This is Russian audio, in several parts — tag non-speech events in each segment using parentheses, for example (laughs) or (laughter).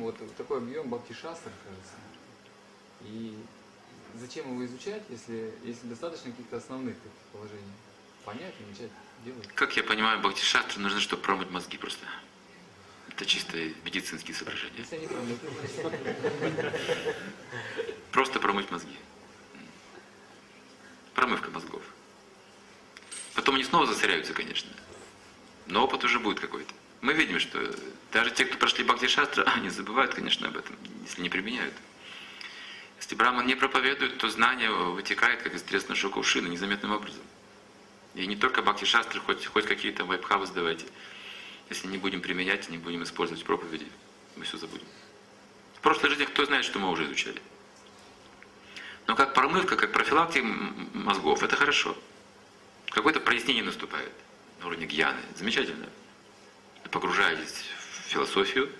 вот такой объем Бхакти-шастр, кажется. И зачем его изучать, если, если достаточно каких-то основных таких положений? Понять, начать делать. Как я понимаю, Бхакти-шастры нужно, чтобы промыть мозги просто. Это чисто медицинские соображения. Если они промыты, Просто промыть мозги. Промывка мозгов. Потом они снова засоряются, конечно. Но опыт уже будет какой-то. Мы видим, что даже те, кто прошли Бхакти Шастра, (laughs) они забывают, конечно, об этом, если не применяют. Если Браман не проповедует, то знание вытекает, как из тресной шины, незаметным образом. И не только Бхакти Шастры, хоть, хоть какие-то вайбхавы сдавайте. Если не будем применять, не будем использовать проповеди, мы все забудем. В прошлой жизни кто знает, что мы уже изучали. Но как промывка, как профилактика мозгов, это хорошо. Какое-то прояснение наступает на уровне гьяны. Замечательно. Погружаетесь в философию,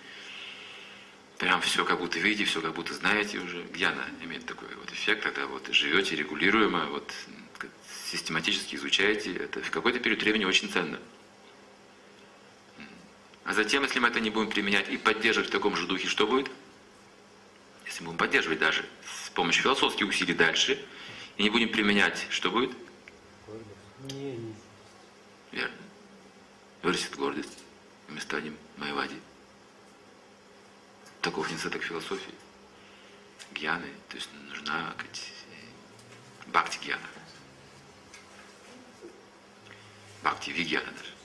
прям все как будто видите, все как будто знаете уже. Гьяна имеет такой вот эффект, когда вот живете регулируемо, вот систематически изучаете. Это в какой-то период времени очень ценно. А затем, если мы это не будем применять и поддерживать в таком же духе, что будет? Если мы будем поддерживать даже с помощью философских усилий дальше, и не будем применять, что будет? Верно. Вырастет гордость, мы станем майвади. Таков недостаток философии. Гьяны, то есть нужна бхакти гьяна. Бхакти вигьяна даже.